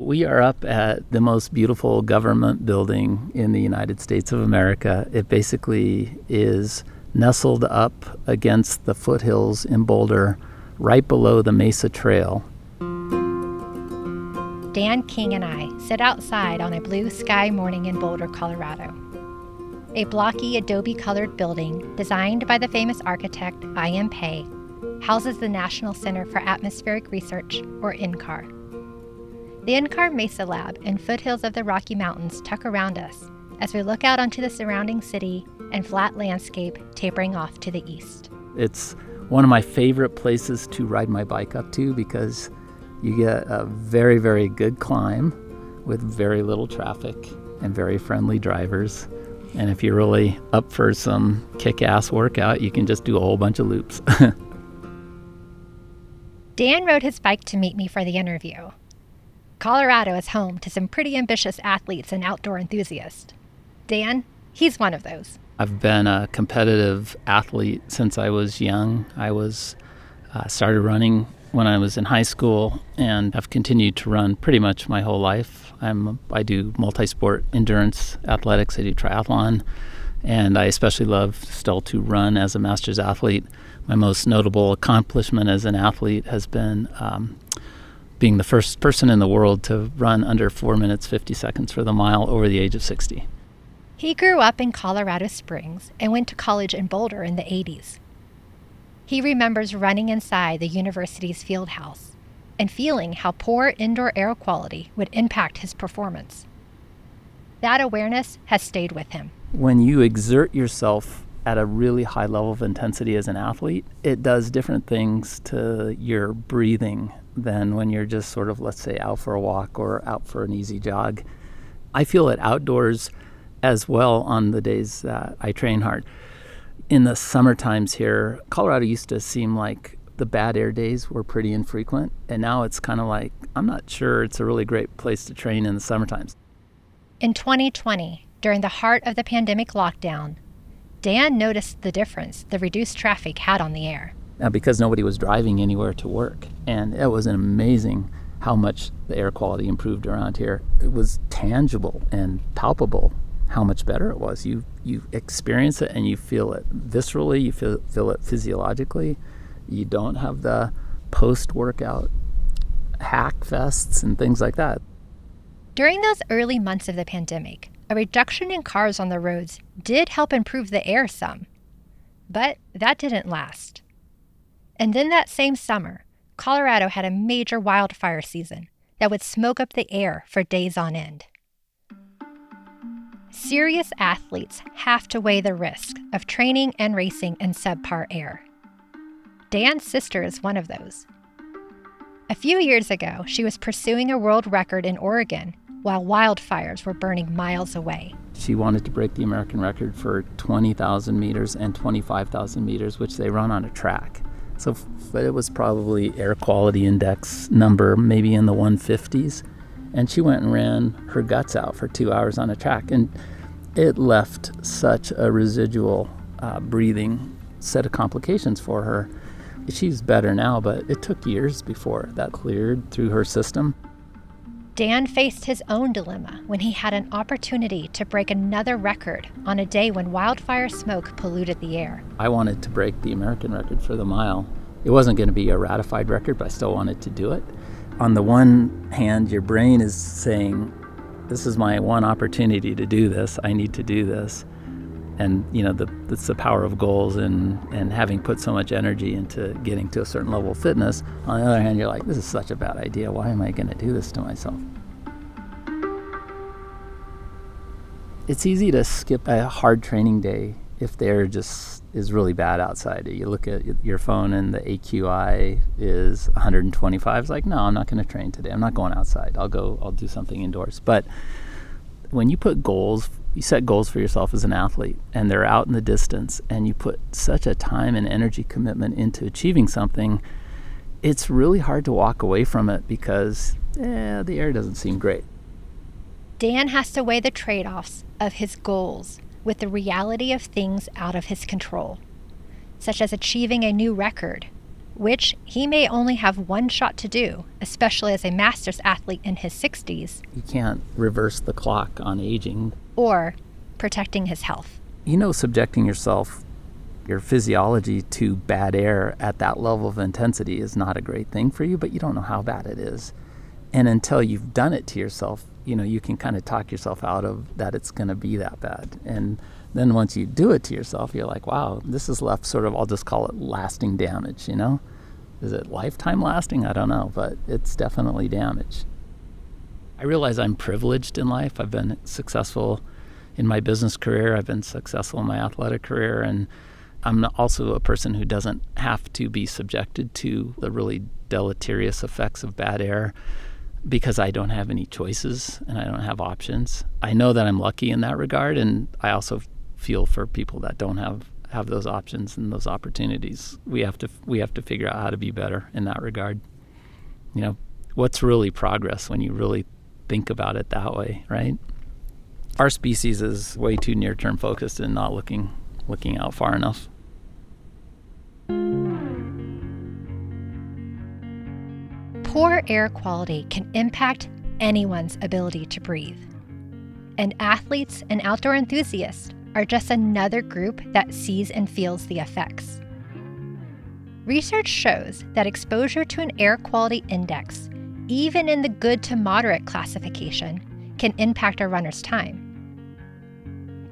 We are up at the most beautiful government building in the United States of America. It basically is nestled up against the foothills in Boulder, right below the Mesa Trail. Dan King and I sit outside on a blue sky morning in Boulder, Colorado. A blocky adobe colored building designed by the famous architect I.M. Pei houses the National Center for Atmospheric Research, or NCAR. The NCAR Mesa Lab and foothills of the Rocky Mountains tuck around us as we look out onto the surrounding city and flat landscape tapering off to the east. It's one of my favorite places to ride my bike up to because you get a very, very good climb with very little traffic and very friendly drivers. And if you're really up for some kick ass workout, you can just do a whole bunch of loops. Dan rode his bike to meet me for the interview. Colorado is home to some pretty ambitious athletes and outdoor enthusiasts. Dan, he's one of those. I've been a competitive athlete since I was young. I was uh, started running when I was in high school and have continued to run pretty much my whole life. I'm I do multi-sport endurance athletics. I do triathlon, and I especially love still to run as a masters athlete. My most notable accomplishment as an athlete has been um, being the first person in the world to run under 4 minutes 50 seconds for the mile over the age of 60. He grew up in Colorado Springs and went to college in Boulder in the 80s. He remembers running inside the university's field house and feeling how poor indoor air quality would impact his performance. That awareness has stayed with him. When you exert yourself at a really high level of intensity as an athlete, it does different things to your breathing than when you're just sort of, let's say, out for a walk or out for an easy jog. I feel it outdoors as well on the days that I train hard. In the summer times here, Colorado used to seem like the bad air days were pretty infrequent, and now it's kind of like I'm not sure it's a really great place to train in the summer times. In 2020, during the heart of the pandemic lockdown, Dan noticed the difference the reduced traffic had on the air Uh, because nobody was driving anywhere to work. And it was amazing how much the air quality improved around here. It was tangible and palpable how much better it was. You you experience it and you feel it viscerally, you feel feel it physiologically. You don't have the post workout hack fests and things like that. During those early months of the pandemic, a reduction in cars on the roads did help improve the air some. But that didn't last. And then that same summer, Colorado had a major wildfire season that would smoke up the air for days on end. Serious athletes have to weigh the risk of training and racing in subpar air. Dan's sister is one of those. A few years ago, she was pursuing a world record in Oregon while wildfires were burning miles away. She wanted to break the American record for 20,000 meters and 25,000 meters, which they run on a track. So, but it was probably air quality index number maybe in the 150s. And she went and ran her guts out for two hours on a track. And it left such a residual uh, breathing set of complications for her. She's better now, but it took years before that cleared through her system. Dan faced his own dilemma when he had an opportunity to break another record on a day when wildfire smoke polluted the air. I wanted to break the American record for the mile. It wasn't going to be a ratified record, but I still wanted to do it. On the one hand, your brain is saying, This is my one opportunity to do this. I need to do this. And, you know, the, it's the power of goals and, and having put so much energy into getting to a certain level of fitness. On the other hand, you're like, This is such a bad idea. Why am I going to do this to myself? it's easy to skip a hard training day if there just is really bad outside. You look at your phone and the AQI is 125. It's like, no, I'm not going to train today. I'm not going outside. I'll go. I'll do something indoors. But when you put goals, you set goals for yourself as an athlete, and they're out in the distance, and you put such a time and energy commitment into achieving something. It's really hard to walk away from it because eh, the air doesn't seem great. Dan has to weigh the trade offs of his goals with the reality of things out of his control, such as achieving a new record which he may only have one shot to do, especially as a masters athlete in his 60s. You can't reverse the clock on aging. Or protecting his health. You know, subjecting yourself, your physiology to bad air at that level of intensity is not a great thing for you, but you don't know how bad it is. And until you've done it to yourself, you know, you can kind of talk yourself out of that it's going to be that bad. And then once you do it to yourself, you're like, wow, this has left sort of, I'll just call it lasting damage, you know? Is it lifetime lasting? I don't know, but it's definitely damage. I realize I'm privileged in life. I've been successful in my business career, I've been successful in my athletic career, and I'm also a person who doesn't have to be subjected to the really deleterious effects of bad air because I don't have any choices and I don't have options. I know that I'm lucky in that regard, and I also feel for people that don't have have those options and those opportunities. We have to we have to figure out how to be better in that regard. You know, what's really progress when you really think about it that way, right? Our species is way too near-term focused and not looking looking out far enough. Poor air quality can impact anyone's ability to breathe. And athletes and outdoor enthusiasts are just another group that sees and feels the effects. Research shows that exposure to an air quality index, even in the good to moderate classification, can impact a runner's time.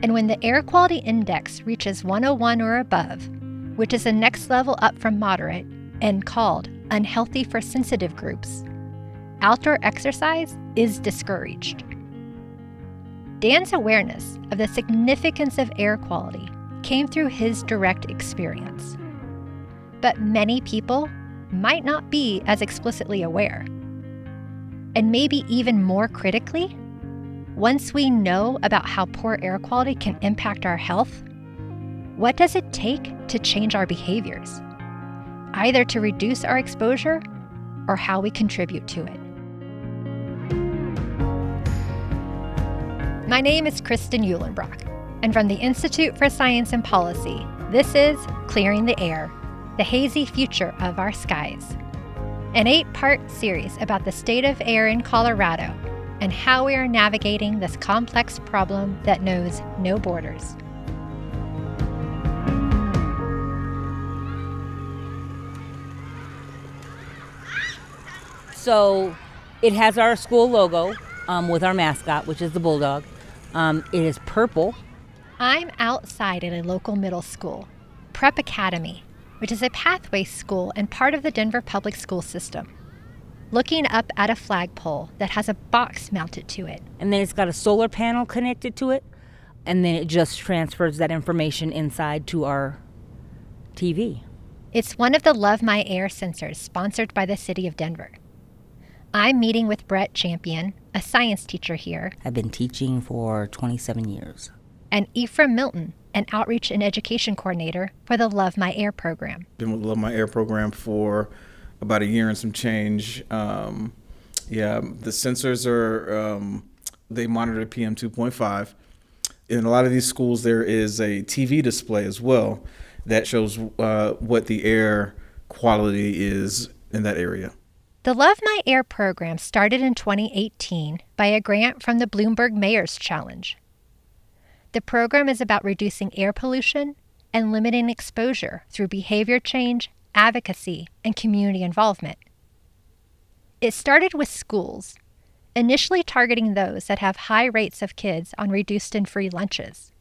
And when the air quality index reaches 101 or above, which is the next level up from moderate and called unhealthy for sensitive groups, outdoor exercise is discouraged. Dan's awareness of the significance of air quality came through his direct experience. But many people might not be as explicitly aware. And maybe even more critically, once we know about how poor air quality can impact our health, what does it take to change our behaviors? Either to reduce our exposure or how we contribute to it. My name is Kristan Uhlenbrock, and from the Institute for Science and Policy, this is Clearing the Air The Hazy Future of Our Skies, an eight part series about the state of air in Colorado and how we are navigating this complex problem that knows no borders. So it has our school logo um, with our mascot, which is the bulldog. Um, it is purple. I'm outside at a local middle school, Prep Academy, which is a pathway school and part of the Denver public school system. Looking up at a flagpole that has a box mounted to it. And then it's got a solar panel connected to it. And then it just transfers that information inside to our TV. It's one of the Love My Air sensors sponsored by the City of Denver. I'm meeting with Brett Champion, a science teacher here. I've been teaching for 27 years. And Ephraim Milton, an outreach and education coordinator for the Love My Air program. Been with Love My Air program for about a year and some change. Um, yeah, the sensors are, um, they monitor PM 2.5. In a lot of these schools, there is a TV display as well that shows uh, what the air quality is in that area. The Love My Air program started in 2018 by a grant from the Bloomberg Mayor's Challenge. The program is about reducing air pollution and limiting exposure through behavior change, advocacy, and community involvement. It started with schools, initially targeting those that have high rates of kids on reduced and free lunches.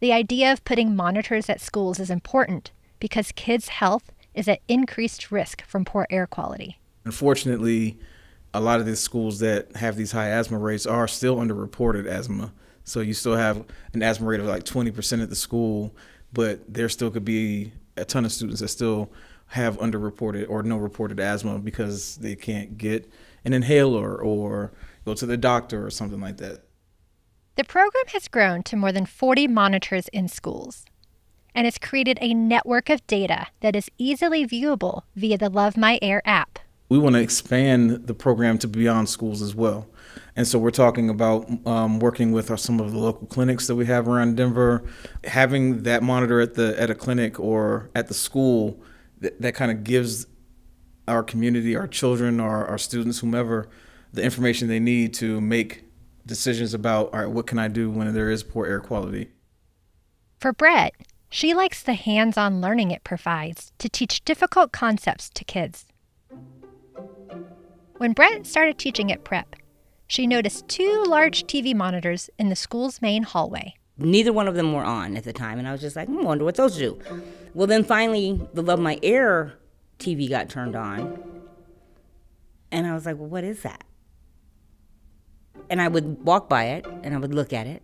The idea of putting monitors at schools is important because kids' health is at increased risk from poor air quality. Unfortunately, a lot of the schools that have these high asthma rates are still underreported asthma. So you still have an asthma rate of like 20% at the school, but there still could be a ton of students that still have underreported or no reported asthma because they can't get an inhaler or go to the doctor or something like that. The program has grown to more than 40 monitors in schools and has created a network of data that is easily viewable via the Love My Air app we want to expand the program to beyond schools as well. And so we're talking about um, working with our, some of the local clinics that we have around Denver, having that monitor at the at a clinic or at the school th- that kind of gives our community, our children, our, our students, whomever, the information they need to make decisions about, all right, what can I do when there is poor air quality? For Brett, she likes the hands on learning it provides to teach difficult concepts to kids. When Brett started teaching at prep, she noticed two large TV monitors in the school's main hallway. Neither one of them were on at the time, and I was just like, I hmm, wonder what those do. Well, then finally, the Love My Air TV got turned on, and I was like, well, what is that? And I would walk by it and I would look at it.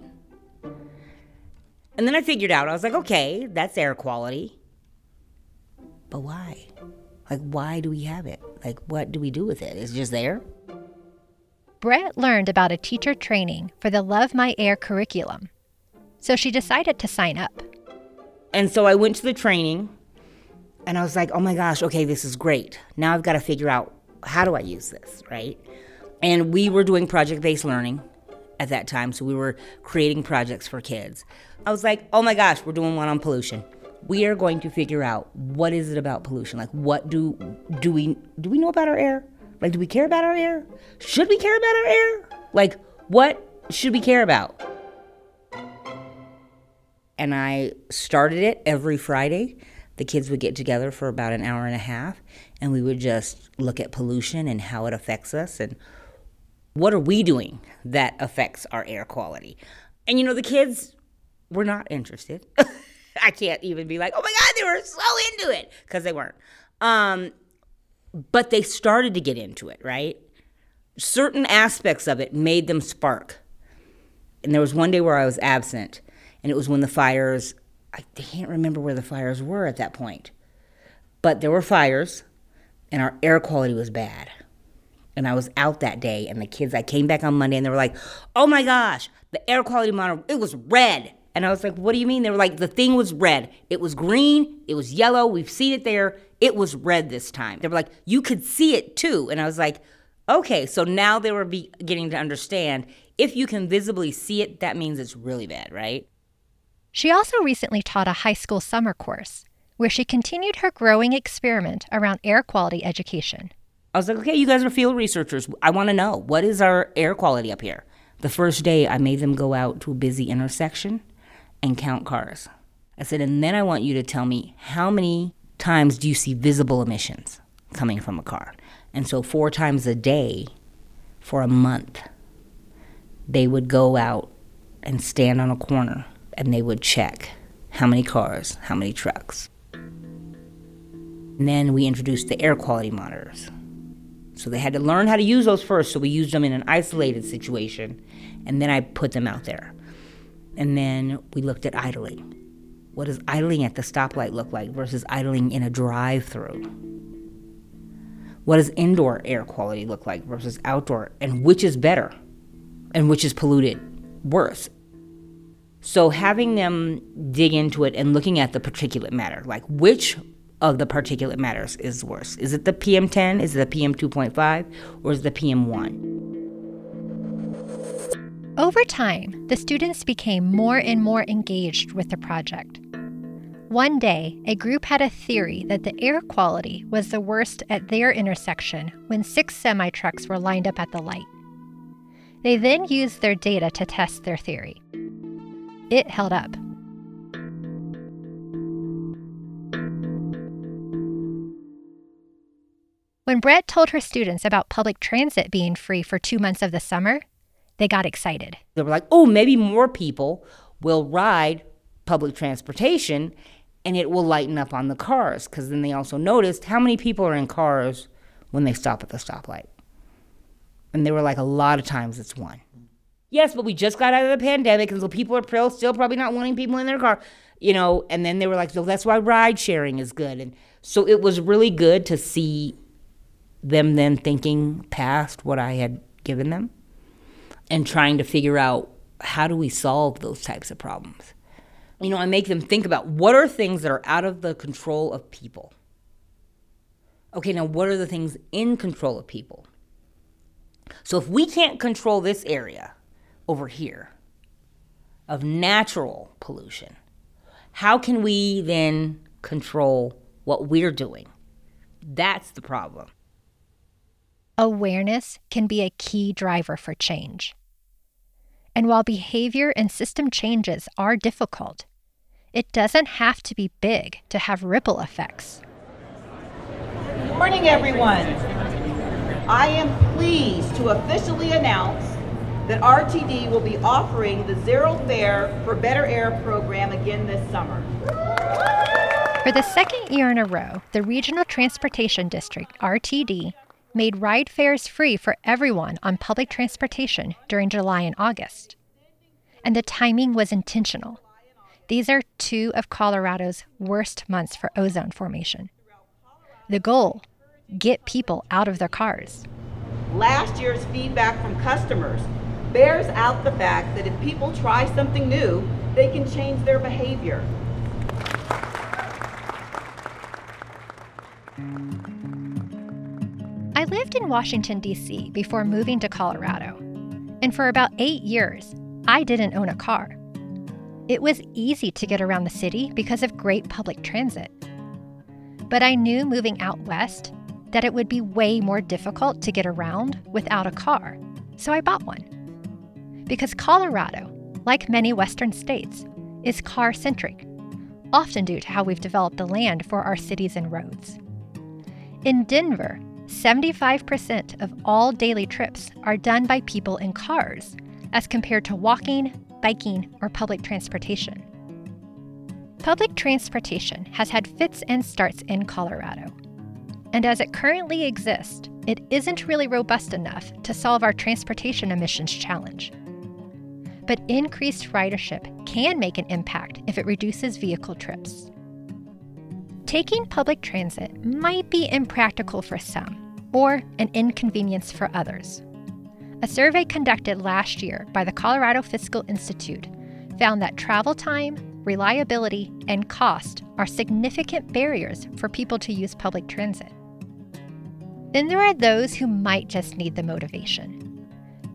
And then I figured out, I was like, okay, that's air quality. But why? Like, why do we have it? Like, what do we do with it? Is it just there? Brett learned about a teacher training for the Love My Air curriculum, so she decided to sign up. And so I went to the training and I was like, oh my gosh, okay, this is great. Now I've got to figure out how do I use this, right? And we were doing project based learning at that time, so we were creating projects for kids. I was like, oh my gosh, we're doing one on pollution. We are going to figure out what is it about pollution? Like what do do we do we know about our air? Like, do we care about our air? Should we care about our air? Like, what should we care about? And I started it every Friday. The kids would get together for about an hour and a half, and we would just look at pollution and how it affects us and what are we doing that affects our air quality. And you know, the kids were not interested. I can't even be like, oh my God, they were so into it, because they weren't. Um, but they started to get into it, right? Certain aspects of it made them spark. And there was one day where I was absent, and it was when the fires, I can't remember where the fires were at that point, but there were fires, and our air quality was bad. And I was out that day, and the kids, I came back on Monday, and they were like, oh my gosh, the air quality monitor, it was red. And I was like, what do you mean? They were like, the thing was red. It was green, it was yellow, we've seen it there, it was red this time. They were like, you could see it too. And I was like, okay, so now they were beginning to understand if you can visibly see it, that means it's really bad, right? She also recently taught a high school summer course where she continued her growing experiment around air quality education. I was like, okay, you guys are field researchers. I want to know what is our air quality up here? The first day, I made them go out to a busy intersection and count cars. I said, and then I want you to tell me how many times do you see visible emissions coming from a car? And so, four times a day for a month, they would go out and stand on a corner and they would check how many cars, how many trucks. And then we introduced the air quality monitors. So they had to learn how to use those first. So we used them in an isolated situation, and then I put them out there. And then we looked at idling. What does idling at the stoplight look like versus idling in a drive through? What does indoor air quality look like versus outdoor? And which is better? And which is polluted worse? So, having them dig into it and looking at the particulate matter, like which of the particulate matters is worse? Is it the PM10? Is it the PM2.5? Or is it the PM1? Over time, the students became more and more engaged with the project. One day, a group had a theory that the air quality was the worst at their intersection when six semi trucks were lined up at the light. They then used their data to test their theory. It held up. When Brett told her students about public transit being free for two months of the summer, they got excited. They were like, oh, maybe more people will ride public transportation and it will lighten up on the cars because then they also noticed how many people are in cars when they stop at the stoplight. And they were like, a lot of times it's one. Yes, but we just got out of the pandemic, and so people are still probably not wanting people in their car, you know. And then they were like, so that's why ride sharing is good. And so it was really good to see them then thinking past what I had given them and trying to figure out how do we solve those types of problems you know, I make them think about what are things that are out of the control of people. Okay, now what are the things in control of people? So if we can't control this area over here of natural pollution, how can we then control what we're doing That's the problem. Awareness can be a key driver for change. And while behavior and system changes are difficult, it doesn't have to be big to have ripple effects. Good morning, everyone. I am pleased to officially announce that RTD will be offering the Zero Fare for Better Air program again this summer. For the second year in a row, the Regional Transportation District, RTD, made ride fares free for everyone on public transportation during July and August. And the timing was intentional. These are two of Colorado's worst months for ozone formation. The goal get people out of their cars. Last year's feedback from customers bears out the fact that if people try something new, they can change their behavior. I lived in Washington, D.C. before moving to Colorado. And for about eight years, I didn't own a car. It was easy to get around the city because of great public transit. But I knew moving out west that it would be way more difficult to get around without a car, so I bought one. Because Colorado, like many western states, is car centric, often due to how we've developed the land for our cities and roads. In Denver, 75% of all daily trips are done by people in cars, as compared to walking, biking, or public transportation. Public transportation has had fits and starts in Colorado. And as it currently exists, it isn't really robust enough to solve our transportation emissions challenge. But increased ridership can make an impact if it reduces vehicle trips. Taking public transit might be impractical for some, or an inconvenience for others. A survey conducted last year by the Colorado Fiscal Institute found that travel time, reliability, and cost are significant barriers for people to use public transit. Then there are those who might just need the motivation.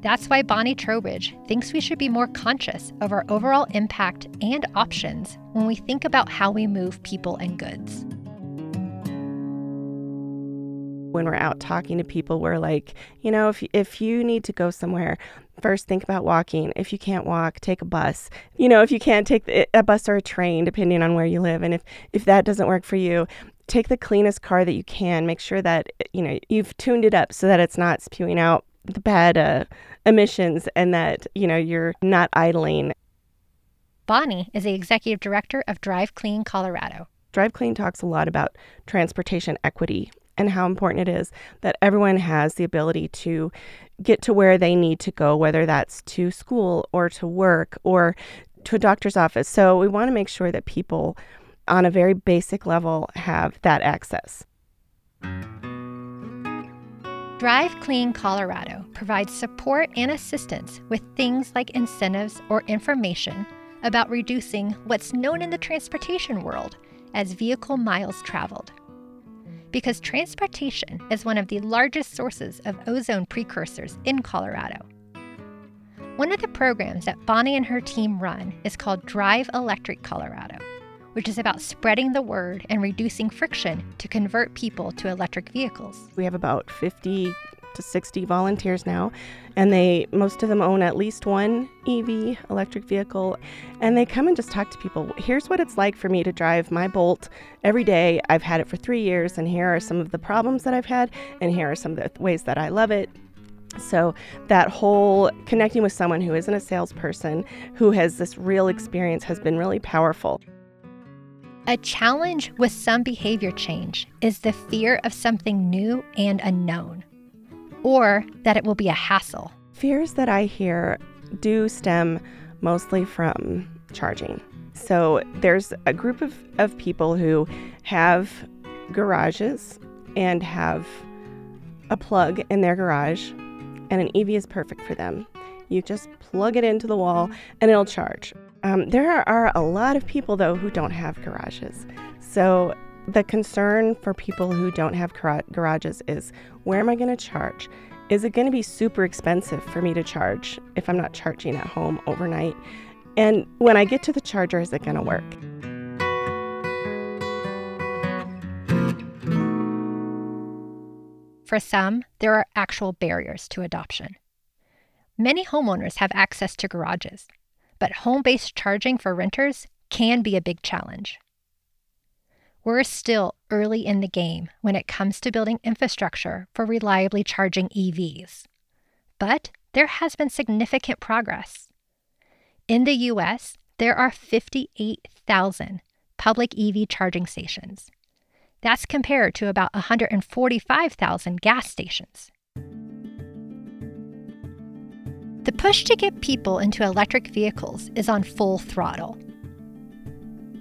That's why Bonnie Trowbridge thinks we should be more conscious of our overall impact and options when we think about how we move people and goods when we're out talking to people, we're like, you know, if if you need to go somewhere, first think about walking. If you can't walk, take a bus. You know, if you can't take a bus or a train, depending on where you live, and if if that doesn't work for you, take the cleanest car that you can. Make sure that you know you've tuned it up so that it's not spewing out the bad uh, emissions, and that you know you're not idling. Bonnie is the executive director of Drive Clean Colorado. Drive Clean talks a lot about transportation equity and how important it is that everyone has the ability to get to where they need to go, whether that's to school or to work or to a doctor's office. So we want to make sure that people on a very basic level have that access. Drive Clean Colorado provides support and assistance with things like incentives or information about reducing what's known in the transportation world as vehicle miles traveled because transportation is one of the largest sources of ozone precursors in Colorado. One of the programs that Bonnie and her team run is called Drive Electric Colorado, which is about spreading the word and reducing friction to convert people to electric vehicles. We have about 50 to 60 volunteers now, and they most of them own at least one EV electric vehicle, and they come and just talk to people. Here's what it's like for me to drive my Bolt every day. I've had it for 3 years and here are some of the problems that I've had and here are some of the ways that I love it. So, that whole connecting with someone who isn't a salesperson, who has this real experience, has been really powerful. A challenge with some behavior change is the fear of something new and unknown or that it will be a hassle. Fears that I hear do stem mostly from charging. So there's a group of, of people who have garages and have a plug in their garage, and an EV is perfect for them. You just plug it into the wall and it'll charge. Um, there are, are a lot of people, though, who don't have garages. So the concern for people who don't have garages is where am I going to charge? Is it going to be super expensive for me to charge if I'm not charging at home overnight? And when I get to the charger, is it going to work? For some, there are actual barriers to adoption. Many homeowners have access to garages, but home based charging for renters can be a big challenge. We're still early in the game when it comes to building infrastructure for reliably charging EVs. But there has been significant progress. In the US, there are 58,000 public EV charging stations. That's compared to about 145,000 gas stations. The push to get people into electric vehicles is on full throttle.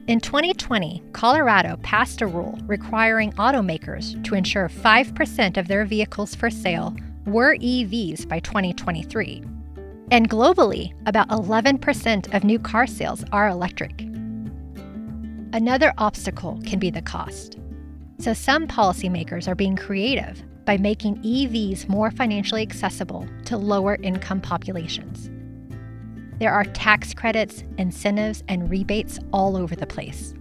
In 2020, Colorado passed a rule requiring automakers to ensure 5% of their vehicles for sale were EVs by 2023. And globally, about 11% of new car sales are electric. Another obstacle can be the cost. So some policymakers are being creative by making EVs more financially accessible to lower income populations. There are tax credits, incentives, and rebates all over the place.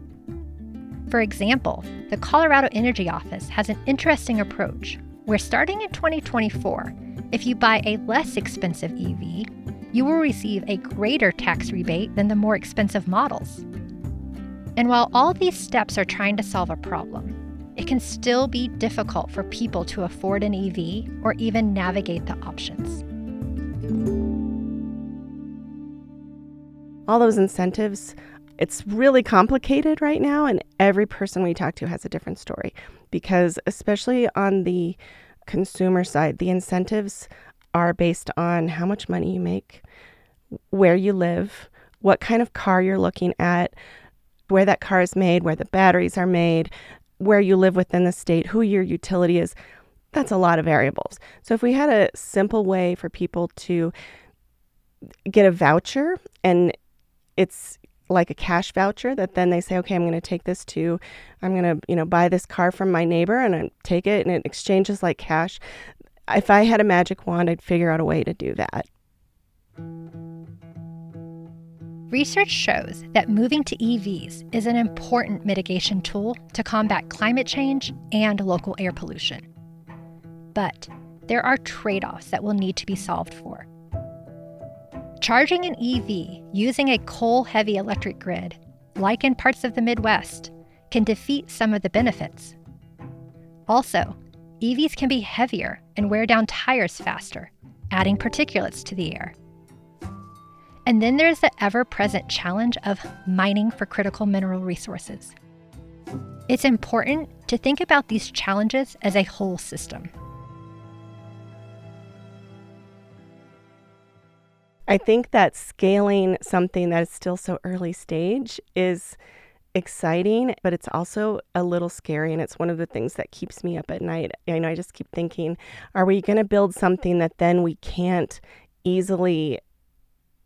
For example, the Colorado Energy Office has an interesting approach where starting in 2024, if you buy a less expensive EV, you will receive a greater tax rebate than the more expensive models. And while all these steps are trying to solve a problem, it can still be difficult for people to afford an EV or even navigate the options. All those incentives it's really complicated right now and every person we talk to has a different story. Because especially on the consumer side the incentives are based on how much money you make where you live what kind of car you're looking at where that car is made where the batteries are made where you live within the state who your utility is. That's a lot of variables. So if we had a simple way for people to get a voucher and it's like a cash voucher that then they say, okay, I'm going to take this to, I'm going to, you know, buy this car from my neighbor and I take it and it exchanges like cash. If I had a magic wand, I'd figure out a way to do that. Research shows that moving to EVs is an important mitigation tool to combat climate change and local air pollution. But there are trade offs that will need to be solved for. Charging an EV using a coal heavy electric grid, like in parts of the Midwest, can defeat some of the benefits. Also, EVs can be heavier and wear down tires faster, adding particulates to the air. And then there's the ever present challenge of mining for critical mineral resources. It's important to think about these challenges as a whole system. I think that scaling something that is still so early stage is exciting, but it's also a little scary. And it's one of the things that keeps me up at night. I know I just keep thinking, are we going to build something that then we can't easily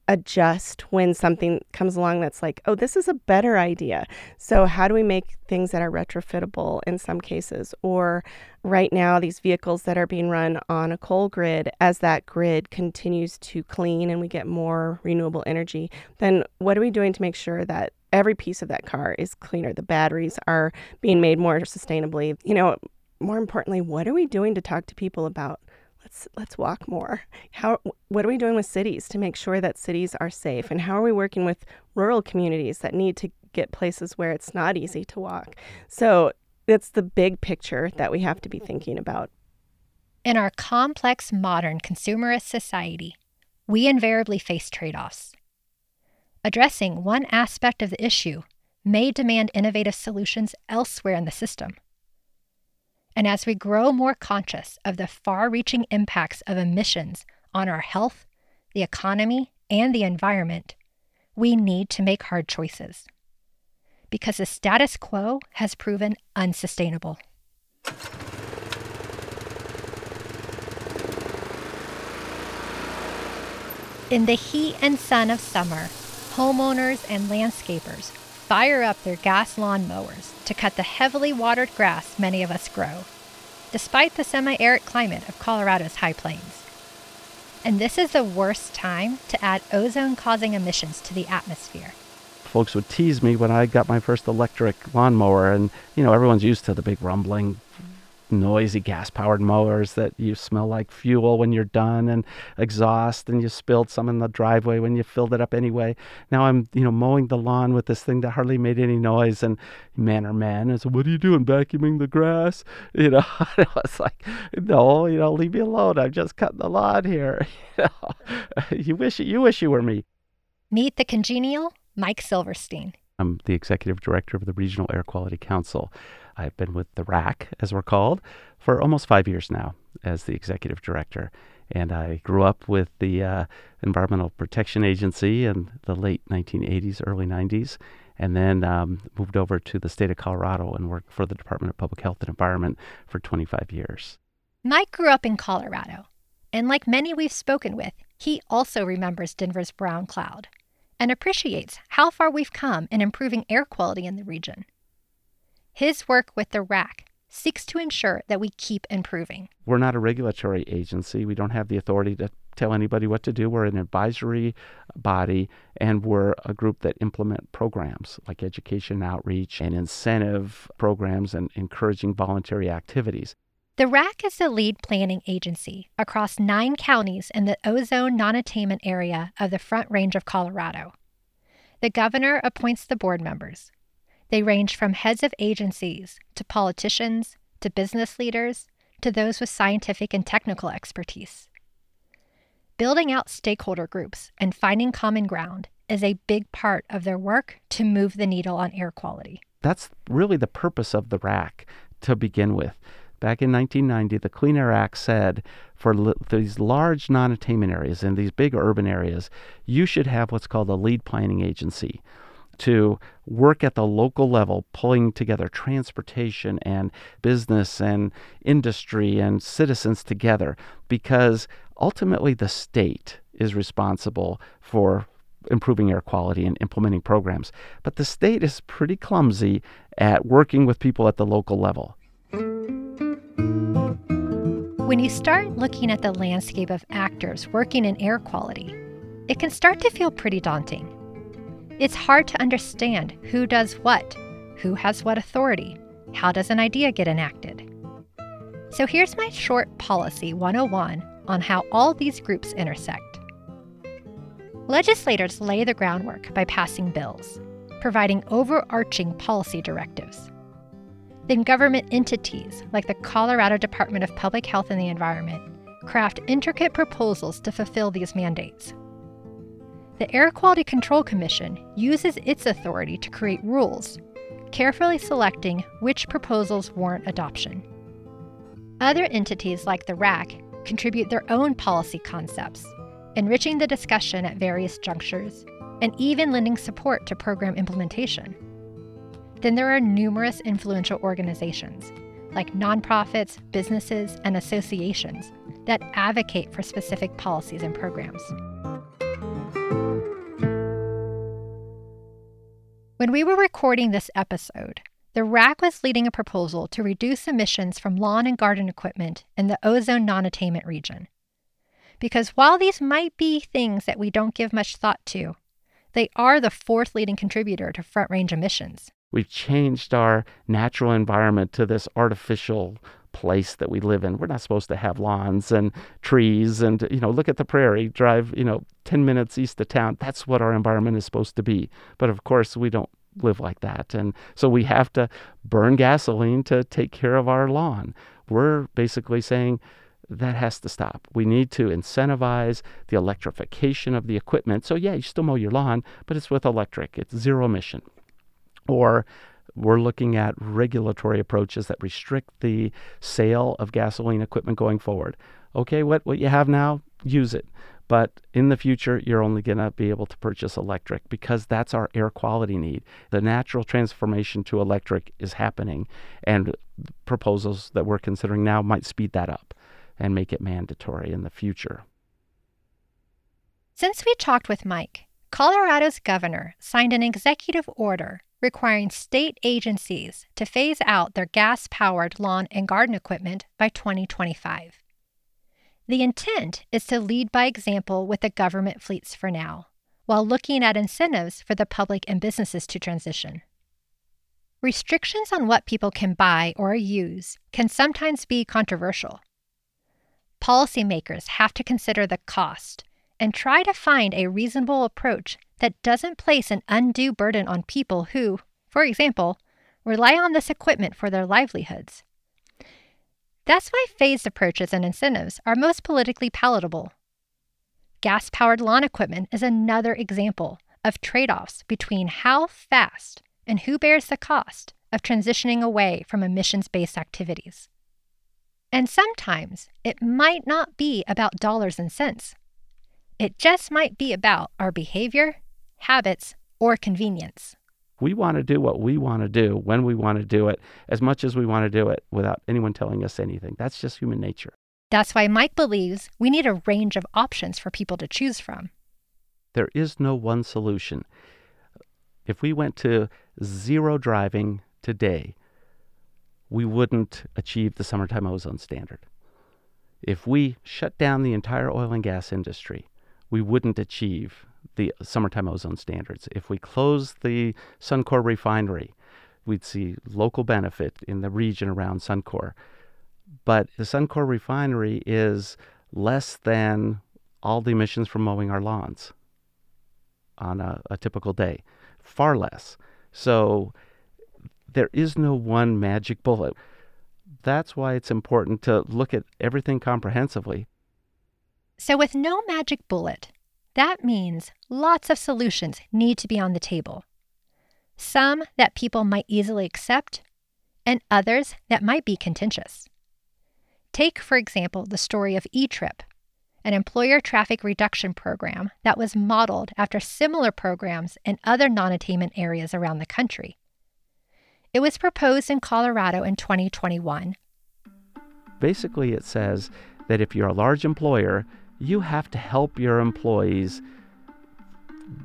adjust when something comes along that's like, oh, this is a better idea. So, how do we make things that are retrofittable in some cases? Or right now, these vehicles that are being run on a coal grid, as that grid continues to clean and we get more renewable energy, then what are we doing to make sure that every piece of that car is cleaner? The batteries are being made more sustainably. You know, more importantly, what are we doing to talk to people about let's let's walk more. How what are we doing with cities to make sure that cities are safe and how are we working with rural communities that need to get places where it's not easy to walk? So, it's the big picture that we have to be thinking about. In our complex modern consumerist society, we invariably face trade-offs. Addressing one aspect of the issue may demand innovative solutions elsewhere in the system. And as we grow more conscious of the far reaching impacts of emissions on our health, the economy, and the environment, we need to make hard choices. Because the status quo has proven unsustainable. In the heat and sun of summer, homeowners and landscapers fire up their gas lawn mowers to cut the heavily watered grass many of us grow, despite the semi arid climate of Colorado's high plains. And this is the worst time to add ozone causing emissions to the atmosphere. Folks would tease me when I got my first electric lawnmower, and you know, everyone's used to the big rumbling noisy gas powered mowers that you smell like fuel when you're done and exhaust and you spilled some in the driveway when you filled it up anyway. Now I'm, you know, mowing the lawn with this thing that hardly made any noise and man or man is what are you doing vacuuming the grass? You know, I was like, no, you know, leave me alone. I'm just cutting the lawn here. you, know, you wish you wish you were me. Meet the congenial Mike Silverstein. I'm the executive director of the Regional Air Quality Council. I've been with the RAC, as we're called, for almost five years now as the executive director. And I grew up with the uh, Environmental Protection Agency in the late 1980s, early 90s, and then um, moved over to the state of Colorado and worked for the Department of Public Health and Environment for 25 years. Mike grew up in Colorado, and like many we've spoken with, he also remembers Denver's brown cloud and appreciates how far we've come in improving air quality in the region. His work with the RAC seeks to ensure that we keep improving. We're not a regulatory agency. We don't have the authority to tell anybody what to do. We're an advisory body, and we're a group that implement programs like education outreach and incentive programs and encouraging voluntary activities. The RAC is the lead planning agency across nine counties in the ozone non attainment area of the Front Range of Colorado. The governor appoints the board members. They range from heads of agencies to politicians to business leaders to those with scientific and technical expertise. Building out stakeholder groups and finding common ground is a big part of their work to move the needle on air quality. That's really the purpose of the RAC to begin with back in 1990, the Clean Air Act said for these large non attainment areas and these big urban areas, you should have what's called a lead planning agency to work at the local level, pulling together transportation and business and industry and citizens together, because ultimately the state is responsible for improving air quality and implementing programs. But the state is pretty clumsy at working with people at the local level. When you start looking at the landscape of actors working in air quality, it can start to feel pretty daunting. It's hard to understand who does what, who has what authority, how does an idea get enacted. So here's my short policy 101 on how all these groups intersect. Legislators lay the groundwork by passing bills, providing overarching policy directives then government entities like the Colorado Department of Public Health and the Environment craft intricate proposals to fulfill these mandates. The Air Quality Control Commission uses its authority to create rules, carefully selecting which proposals warrant adoption. Other entities like the RAC contribute their own policy concepts, enriching the discussion at various junctures, and even lending support to program implementation. Then there are numerous influential organizations, like nonprofits, businesses, and associations, that advocate for specific policies and programs. When we were recording this episode, the RAC was leading a proposal to reduce emissions from lawn and garden equipment in the ozone non attainment region. Because while these might be things that we don't give much thought to, they are the fourth leading contributor to front range emissions. We've changed our natural environment to this artificial place that we live in. We're not supposed to have lawns and trees and you know, look at the prairie, drive, you know, 10 minutes east of town. That's what our environment is supposed to be. But of course, we don't live like that. And so we have to burn gasoline to take care of our lawn. We're basically saying that has to stop. We need to incentivize the electrification of the equipment. So yeah, you still mow your lawn, but it's with electric. It's zero emission or we're looking at regulatory approaches that restrict the sale of gasoline equipment going forward. Okay, what, what you have now, use it. But in the future, you're only going to be able to purchase electric because that's our air quality need. The natural transformation to electric is happening, and proposals that we're considering now might speed that up and make it mandatory in the future. Since we talked with Mike, Colorado's governor signed an executive order requiring state agencies to phase out their gas powered lawn and garden equipment by 2025. The intent is to lead by example with the government fleets for now, while looking at incentives for the public and businesses to transition. Restrictions on what people can buy or use can sometimes be controversial. Policymakers have to consider the cost and try to find a reasonable approach that doesn't place an undue burden on people who, for example, rely on this equipment for their livelihoods. That's why phased approaches and incentives are most politically palatable. Gas powered lawn equipment is another example of trade offs between how fast and who bears the cost of transitioning away from emissions based activities. And sometimes it might not be about dollars and cents. It just might be about our behavior, habits, or convenience. We want to do what we want to do when we want to do it, as much as we want to do it without anyone telling us anything. That's just human nature. That's why Mike believes we need a range of options for people to choose from. There is no one solution. If we went to zero driving today, we wouldn't achieve the summertime ozone standard. If we shut down the entire oil and gas industry, we wouldn't achieve the summertime ozone standards. If we close the Suncor refinery, we'd see local benefit in the region around Suncor. But the Suncor refinery is less than all the emissions from mowing our lawns on a, a typical day, far less. So there is no one magic bullet. That's why it's important to look at everything comprehensively. So, with no magic bullet, that means lots of solutions need to be on the table. Some that people might easily accept, and others that might be contentious. Take, for example, the story of eTrip, an employer traffic reduction program that was modeled after similar programs in other non attainment areas around the country. It was proposed in Colorado in 2021. Basically, it says that if you're a large employer, you have to help your employees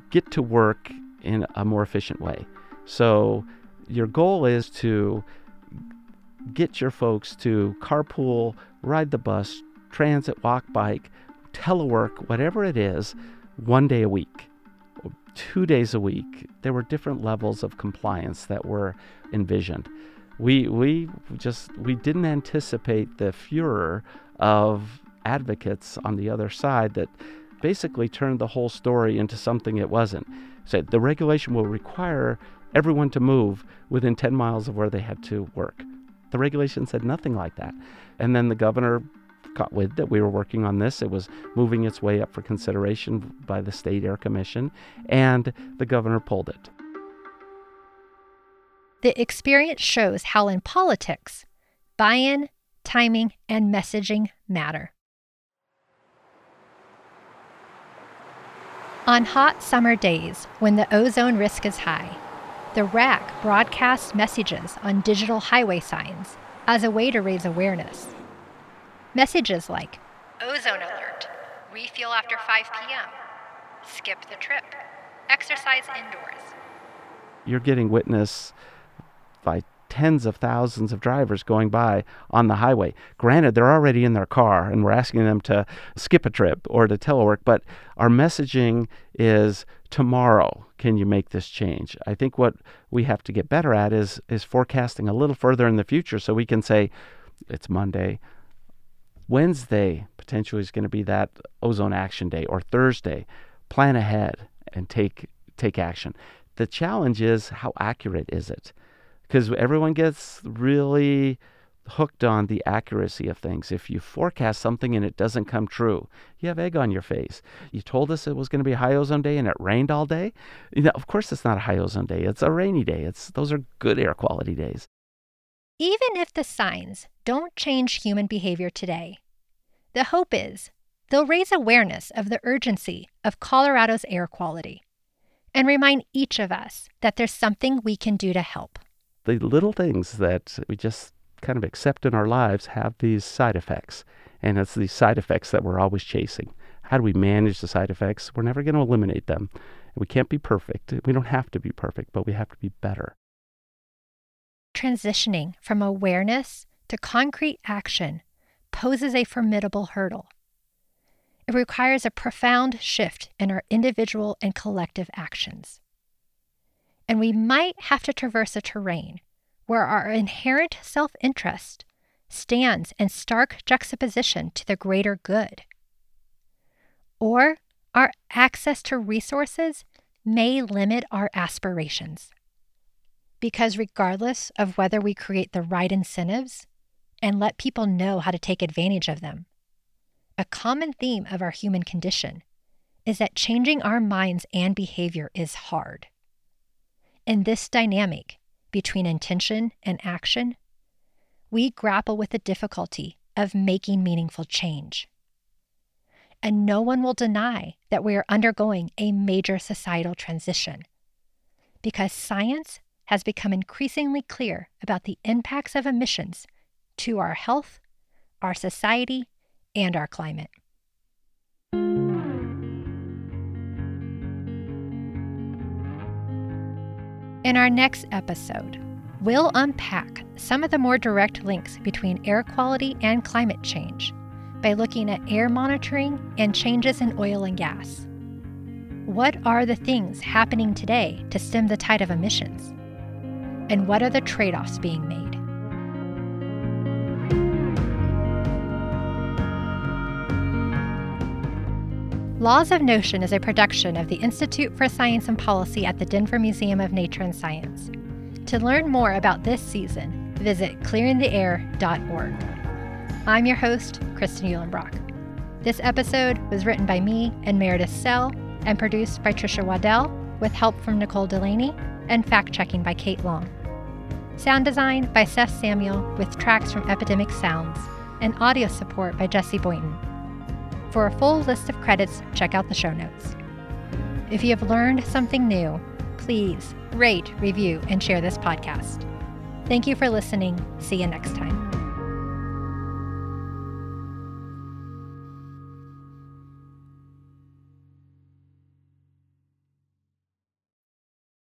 get to work in a more efficient way. So, your goal is to get your folks to carpool, ride the bus, transit, walk, bike, telework, whatever it is, one day a week, two days a week. There were different levels of compliance that were envisioned. We we just we didn't anticipate the furor of advocates on the other side that basically turned the whole story into something it wasn't. Said the regulation will require everyone to move within 10 miles of where they had to work. The regulation said nothing like that. And then the governor got wind that we were working on this. It was moving its way up for consideration by the State Air Commission, and the governor pulled it. The experience shows how in politics, buy in, timing, and messaging matter. On hot summer days, when the ozone risk is high, the RAC broadcasts messages on digital highway signs as a way to raise awareness. Messages like Ozone Alert, refuel after 5 p.m., skip the trip, exercise indoors. You're getting witness by tens of thousands of drivers going by on the highway. Granted, they're already in their car and we're asking them to skip a trip or to telework, but our messaging is tomorrow can you make this change? I think what we have to get better at is is forecasting a little further in the future so we can say it's Monday. Wednesday potentially is going to be that ozone action day or Thursday. Plan ahead and take take action. The challenge is how accurate is it? Because everyone gets really hooked on the accuracy of things. If you forecast something and it doesn't come true, you have egg on your face. You told us it was going to be high ozone day and it rained all day. You know, of course, it's not a high ozone day. It's a rainy day. It's those are good air quality days. Even if the signs don't change human behavior today, the hope is they'll raise awareness of the urgency of Colorado's air quality and remind each of us that there's something we can do to help the little things that we just kind of accept in our lives have these side effects. And it's these side effects that we're always chasing. How do we manage the side effects? We're never going to eliminate them. We can't be perfect. We don't have to be perfect, but we have to be better. Transitioning from awareness to concrete action poses a formidable hurdle. It requires a profound shift in our individual and collective actions and we might have to traverse a terrain where our inherent self interest stands in stark juxtaposition to the greater good. Or our access to resources may limit our aspirations. Because regardless of whether we create the right incentives and let people know how to take advantage of them, a common theme of our human condition is that changing our minds and behavior is hard. In this dynamic between intention and action, we grapple with the difficulty of making meaningful change. And no one will deny that we are undergoing a major societal transition because science has become increasingly clear about the impacts of emissions to our health, our society, and our climate. In our next episode, we'll unpack some of the more direct links between air quality and climate change by looking at air monitoring and changes in oil and gas. What are the things happening today to stem the tide of emissions? And what are the trade offs being made? Laws of Notion is a production of the Institute for Science and Policy at the Denver Museum of Nature and Science. To learn more about this season, visit clearingtheair.org. I'm your host, Kristan Uhlenbrock. This episode was written by me and Meredith Sell and produced by Tricia Waddell with help from Nicole Delaney and fact checking by Kate Long. Sound design by Seth Samuel with tracks from Epidemic Sounds and audio support by Jesse Boynton. For a full list of credits, check out the show notes. If you have learned something new, please rate, review, and share this podcast. Thank you for listening. See you next time.